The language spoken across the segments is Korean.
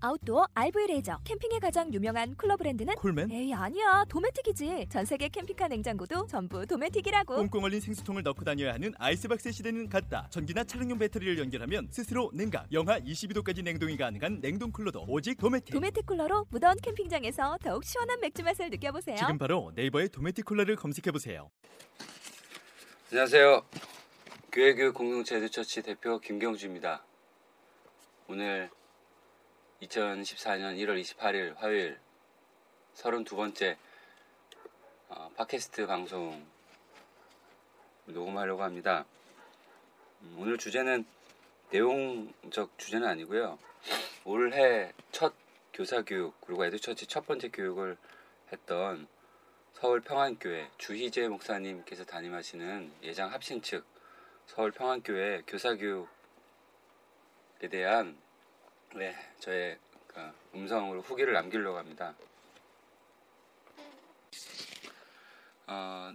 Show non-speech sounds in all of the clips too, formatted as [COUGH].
아웃도어 RV 레저 캠핑에 가장 유명한 쿨러 브랜드는 콜맨? 에이 아니야 도메틱이지 전 세계 캠핑카 냉장고도 전부 도메틱이라고 꽁꽁 얼린 생수통을 넣고 다녀야 하는 아이스박스 시대는 갔다. 전기나 차량용 배터리를 연결하면 스스로 냉각, 영하 22도까지 냉동이 가능한 냉동 쿨러도 오직 도메틱. 도메틱 쿨러로 무더운 캠핑장에서 더욱 시원한 맥주 맛을 느껴보세요 지금 바로 네이버에 도메틱 쿨러를 검색해 보세요. 안녕하세요. 교회교육 공동체 에듀처치 대표 김경주입니다. 오늘 2014년 1월 28일 화요일 32번째 어, 팟캐스트 방송 녹음하려고 합니다. 음, 오늘 주제는 내용적 주제는 아니고요. 올해 첫 교사교육 그리고 에듀처치 첫 번째 교육을 했던 서울 평안교회 주희재 목사님께서 담임하시는 예장 합신 측 서울 평안교회 교사교육에 대한 네, 저의 그 음성으로 후기를 남기려고 합니다. 어,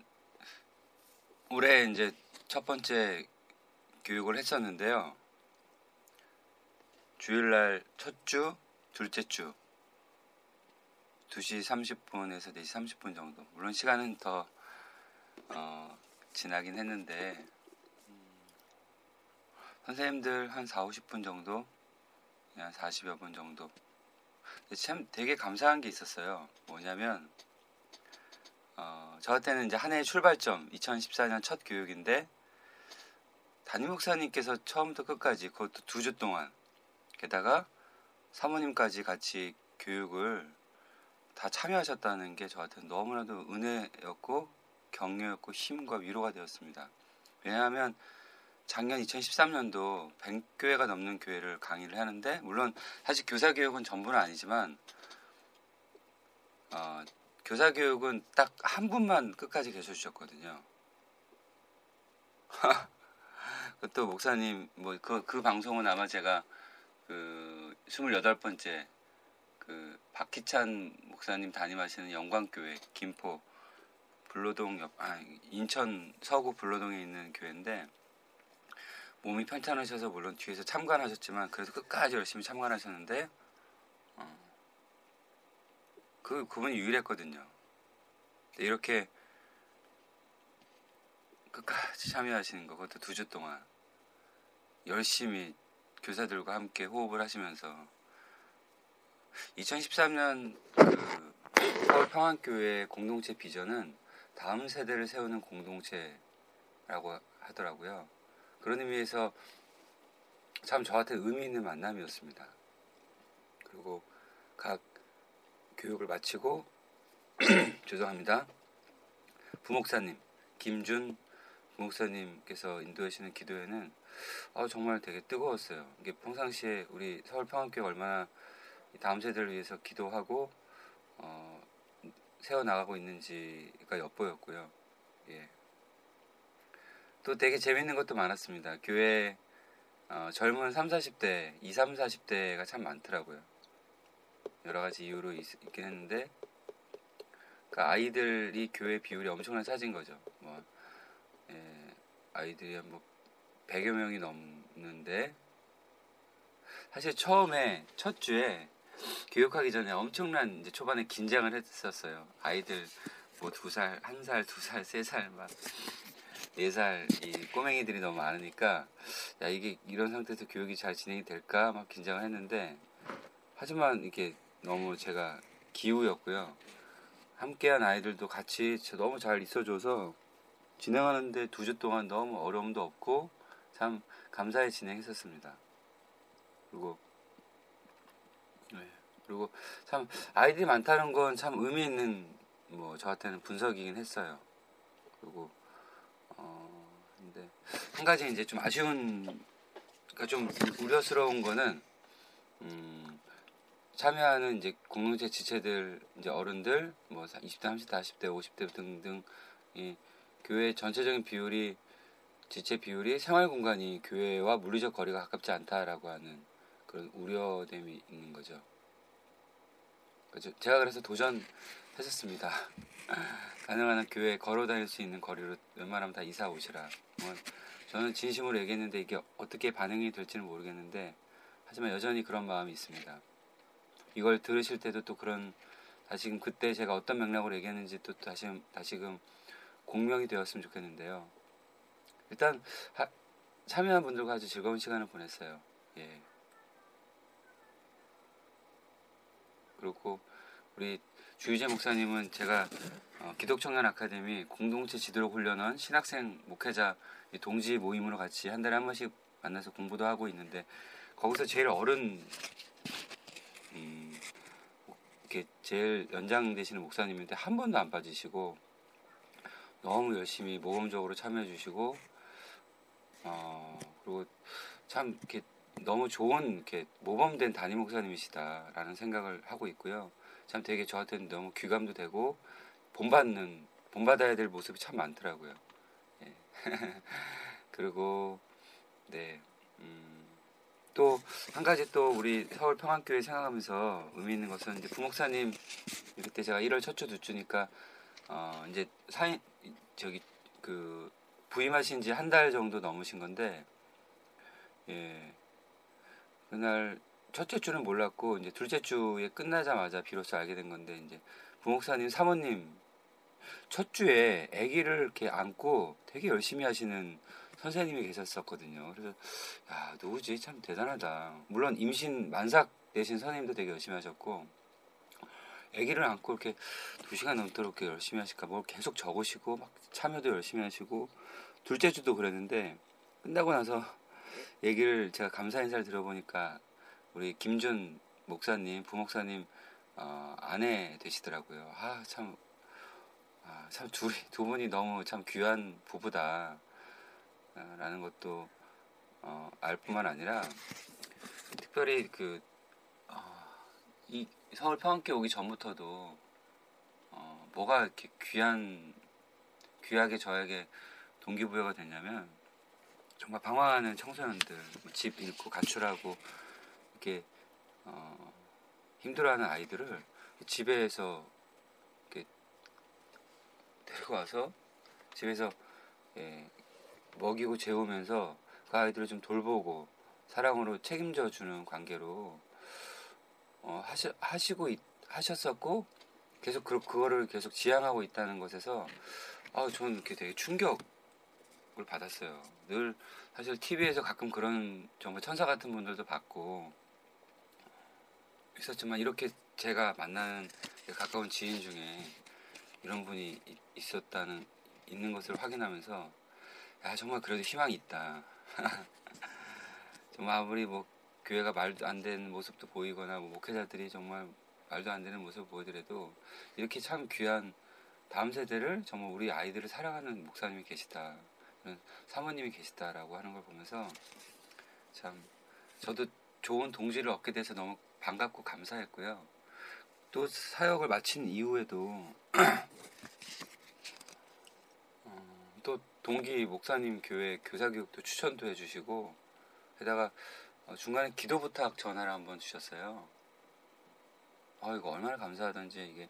올해 이제 첫 번째 교육을 했었는데요. 주일날 첫 주, 둘째 주 2시 30분에서 4시 30분 정도. 물론 시간은 더 어, 지나긴 했는데 음, 선생님들 한 4, 50분 정도 한 40여 분 정도. 참 되게 감사한 게 있었어요. 뭐냐면 어, 저한테는 이제 한 해의 출발점 2014년 첫 교육인데 담임 목사님께서 처음부터 끝까지 그것도 두 주 동안 게다가 사모님까지 같이 교육을 다 참여하셨다는 게 저한테는 너무나도 은혜였고 격려였고 힘과 위로가 되었습니다. 왜냐하면 작년 2013년도 100교회가 넘는 교회를 강의를 하는데 물론 사실 교사 교육은 전부는 아니지만 어, 교사 교육은 딱 한 분만 끝까지 계셔 주셨거든요. [LAUGHS] 그것도 목사님 뭐그그 그 방송은 아마 제가 그 28번째 그 박희찬 목사님 담임하시는 영광교회 김포 불로동 옆 아 인천 서구 불로동에 있는 교회인데 몸이 편찮으셔서 물론 뒤에서 참관하셨지만 그래서 끝까지 열심히 참관하셨는데 어, 그 그분이 유일했거든요. 이렇게 끝까지 참여하시는 거 그것도 두 주 동안 열심히 교사들과 함께 호흡을 하시면서 2013년 그 서울 평안교회 공동체 비전은 다음 세대를 세우는 공동체라고 하더라고요. 그런 의미에서 참 저한테 의미 있는 만남이었습니다. 그리고 각 교육을 마치고 [CLEARS THROAT] 죄송합니다. 부목사님 김준 부목사님께서 인도하시는 기도회는 어, 정말 되게 뜨거웠어요. 이게 평상시에 우리 서울 평안교회 얼마나 다음 세대를 위해서 기도하고 어, 세워 나가고 있는지가 엿보였고요. 예. 또 되게 재밌는 것도 많았습니다. 교회 어, 젊은 3, 40대, 2, 3, 40대가 참 많더라고요. 여러 가지 이유로 있, 긴 했는데 그 아이들이 교회 비율이 엄청나게 사진 거죠. 뭐 예, 아이들이 뭐 100여 명이 넘는데 사실 처음에 첫 주에 교육하기 전에 엄청난 이제 초반에 긴장을 했었어요. 아이들 뭐 두 살, 한 살, 두 살, 세 살 막 네살이 꼬맹이들이 너무 많으니까 야 이게 이런 상태에서 교육이 잘 진행이 될까 막 긴장을 했는데 하지만 이게 너무 제가 기우였고요. 함께한 아이들도 같이 너무 잘 있어줘서 진행하는데 두 주 동안 너무 어려움도 없고 참 감사히 진행했었습니다. 그리고 네. 그리고 참 아이들이 많다는 건 참 의미 있는 뭐 저한테는 분석이긴 했어요. 그리고 한 가지 이제 좀 아쉬운 그러니까 좀 우려스러운 거는 음 참여하는 이제 공동체 지체들 이제 어른들 뭐 20대, 30대, 40대, 50대 등등 이 교회 전체적인 비율이 지체 비율이 생활 공간이 교회와 물리적 거리가 가깝지 않다라고 하는 그런 우려됨이 있는 거죠. 그죠? 제가 그래서 도전 했었습니다. 가능한 한 교회 걸어 다닐 수 있는 거리로 웬만하면 다 이사 오시라. 뭐 저는 진심으로 얘기했는데 이게 어떻게 반응이 될지는 모르겠는데 하지만 여전히 그런 마음이 있습니다. 이걸 들으실 때도 또 그런 다시금 그때 제가 어떤 맥락으로 얘기했는지 또 다시 다시금 공명이 되었으면 좋겠는데요. 일단 하, 참여한 분들과 아주 즐거운 시간을 보냈어요. 예. 그리고 우리 주유재 목사님은 제가 어, 기독청년 아카데미 공동체 지도록 훈련원 신학생 목회자 동지 모임으로 같이 한 달에 한 번씩 만나서 공부도 하고 있는데 거기서 제일 어른 음, 이렇게 제일 연장 되시는 목사님인데 한 번도 안 빠지시고 너무 열심히 모범적으로 참여해 주시고 어, 그리고 참 이렇게 너무 좋은 이렇게 모범된 담임 목사님이시다라는 생각을 하고 있고요. 참 되게 저한테는 너무 귀감도 되고 본받는 본받아야 될 모습이 참 많더라고요. 예. [LAUGHS] 그리고 네. 음, 또 한 가지 또 우리 서울 평안교회 생각하면서 의미 있는 것은 이제 부목사님 그때 제가 1월 첫 주 두 주니까 어 이제 사인 저기 그 부임하신 지 한 달 정도 넘으신 건데 예 그날 첫째 주는 몰랐고 이제 둘째 주에 끝나자마자 비로소 알게 된 건데 이제 부목사님 사모님 첫 주에 아기를 이렇게 안고 되게 열심히 하시는 선생님이 계셨었거든요. 그래서 야 누구지 참 대단하다. 물론 임신 만삭 되신 선생님도 되게 열심히 하셨고 아기를 안고 이렇게 두 시간 넘도록 이렇게 열심히 하실까 뭘 계속 적으시고 막 참여도 열심히 하시고 둘째 주도 그랬는데 끝나고 나서 얘기를 제가 감사 인사를 들어보니까 우리 김준 목사님 부목사님 어, 아내 되시더라고요. 아 참 아, 참 둘이 두 분이 너무 참 귀한 부부다. 라는 것도 어, 알 뿐만 아니라 특별히 그이 어, 서울 평안교 오기 전부터도 어, 뭐가 이렇게 귀한 귀하게 저에게 동기부여가 됐냐면 정말 방황하는 청소년들 뭐집 잃고 가출하고 이렇게 어, 힘들어하는 아이들을 집에서 이렇게 데리고 와서 집에서 예, 먹이고 재우면서 그 아이들을 좀 돌보고 사랑으로 책임져 주는 관계로 어, 하시, 하시고 있, 하셨었고 계속 그, 그거를 계속 지향하고 있다는 것에서 아, 저는 이렇게 되게 충격을 받았어요. 늘 사실 TV에서 가끔 그런 정말 천사 같은 분들도 봤고 있었지만 이렇게 제가 만나는 가까운 지인 중에 이런 분이 있었다는 있는 것을 확인하면서 야 정말 그래도 희망이 있다. [LAUGHS] 정말 아무리 뭐 교회가 말도 안 되는 모습도 보이거나 뭐 목회자들이 정말 말도 안 되는 모습을 보이더라도 이렇게 참 귀한 다음 세대를 정말 우리 아이들을 사랑하는 목사님이 계시다. 사모님이 계시다라고 하는 걸 보면서 참 저도 좋은 동지를 얻게 돼서 너무 반갑고 감사했고요. 또 사역을 마친 이후에도 [CLEARS THROAT] 또 동기 목사님 교회 교사 교육도 추천도 해주시고 게다가 어, 중간에 기도 부탁 전화를 한번 주셨어요. 아 이거 얼마나 감사하던지 이게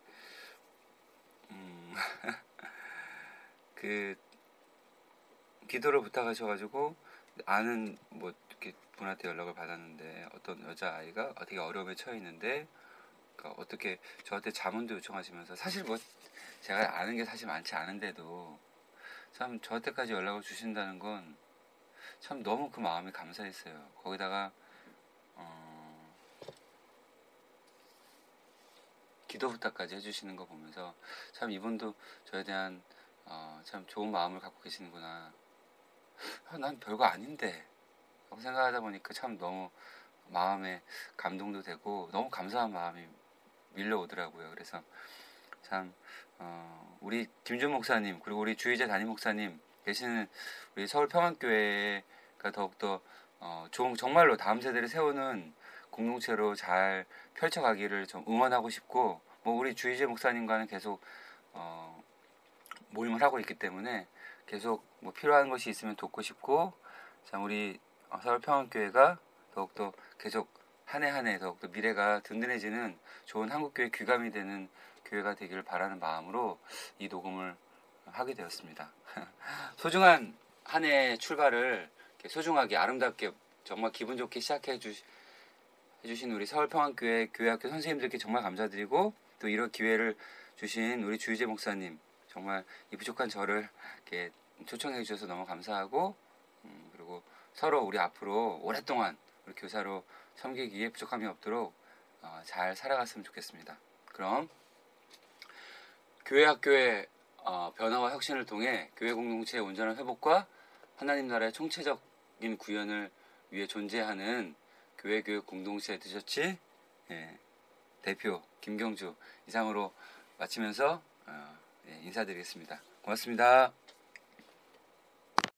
음, [LAUGHS] 그 기도를 부탁하셔가지고 아는 뭐 이렇게 분한테 연락을 받았는데 어떤 여자 아이가 되게 어려움에 처해 있는데 그러니까 어떻게 저한테 자문도 요청하시면서 사실 뭐 제가 아는 게 사실 많지 않은데도 참 저한테까지 연락을 주신다는 건 참 너무 그 마음이 감사했어요. 거기다가 어, 기도 부탁까지 해주시는 거 보면서 참 이분도 저에 대한 어, 참 좋은 마음을 갖고 계시는구나. 아, 난 별거 아닌데 생각하다 보니까 참 너무 마음에 감동도 되고 너무 감사한 마음이 밀려오더라고요. 그래서 참 어, 우리 김준 목사님 그리고 우리 주의자 담임 목사님 계시는 우리 서울 평안교회가 더욱더 어, 좋은 정말로 다음 세대를 세우는 공동체로 잘 펼쳐가기를 좀 응원하고 싶고 뭐 우리 주의재 목사님과는 계속 어, 모임을 하고 있기 때문에 계속 뭐 필요한 것이 있으면 돕고 싶고 참 우리 서울 평안교회가 더욱더 계속 한 해 한 해 더욱더 미래가 든든해지는 좋은 한국교회 귀감이 되는 교회가 되기를 바라는 마음으로 이 녹음을 하게 되었습니다. [LAUGHS] 소중한 한해 출발을 소중하게 아름답게 정말 기분 좋게 시작해 주, 해주신 우리 서울평안교회 교회학교 선생님들께 정말 감사드리고 또 이런 기회를 주신 우리 주희재 목사님 정말 이 부족한 저를 이렇게 초청해 주셔서 너무 감사하고 서로 우리 앞으로 오랫동안 우리 교사로 섬기기에 부족함이 없도록 어, 잘 살아갔으면 좋겠습니다. 그럼 교회 학교의 어, 변화와 혁신을 통해 교회 공동체의 온전한 회복과 하나님 나라의 총체적인 구현을 위해 존재하는 교회 교육 공동체 드셨지 예, 대표 김경주 이상으로 마치면서 어, 예, 인사드리겠습니다. 고맙습니다.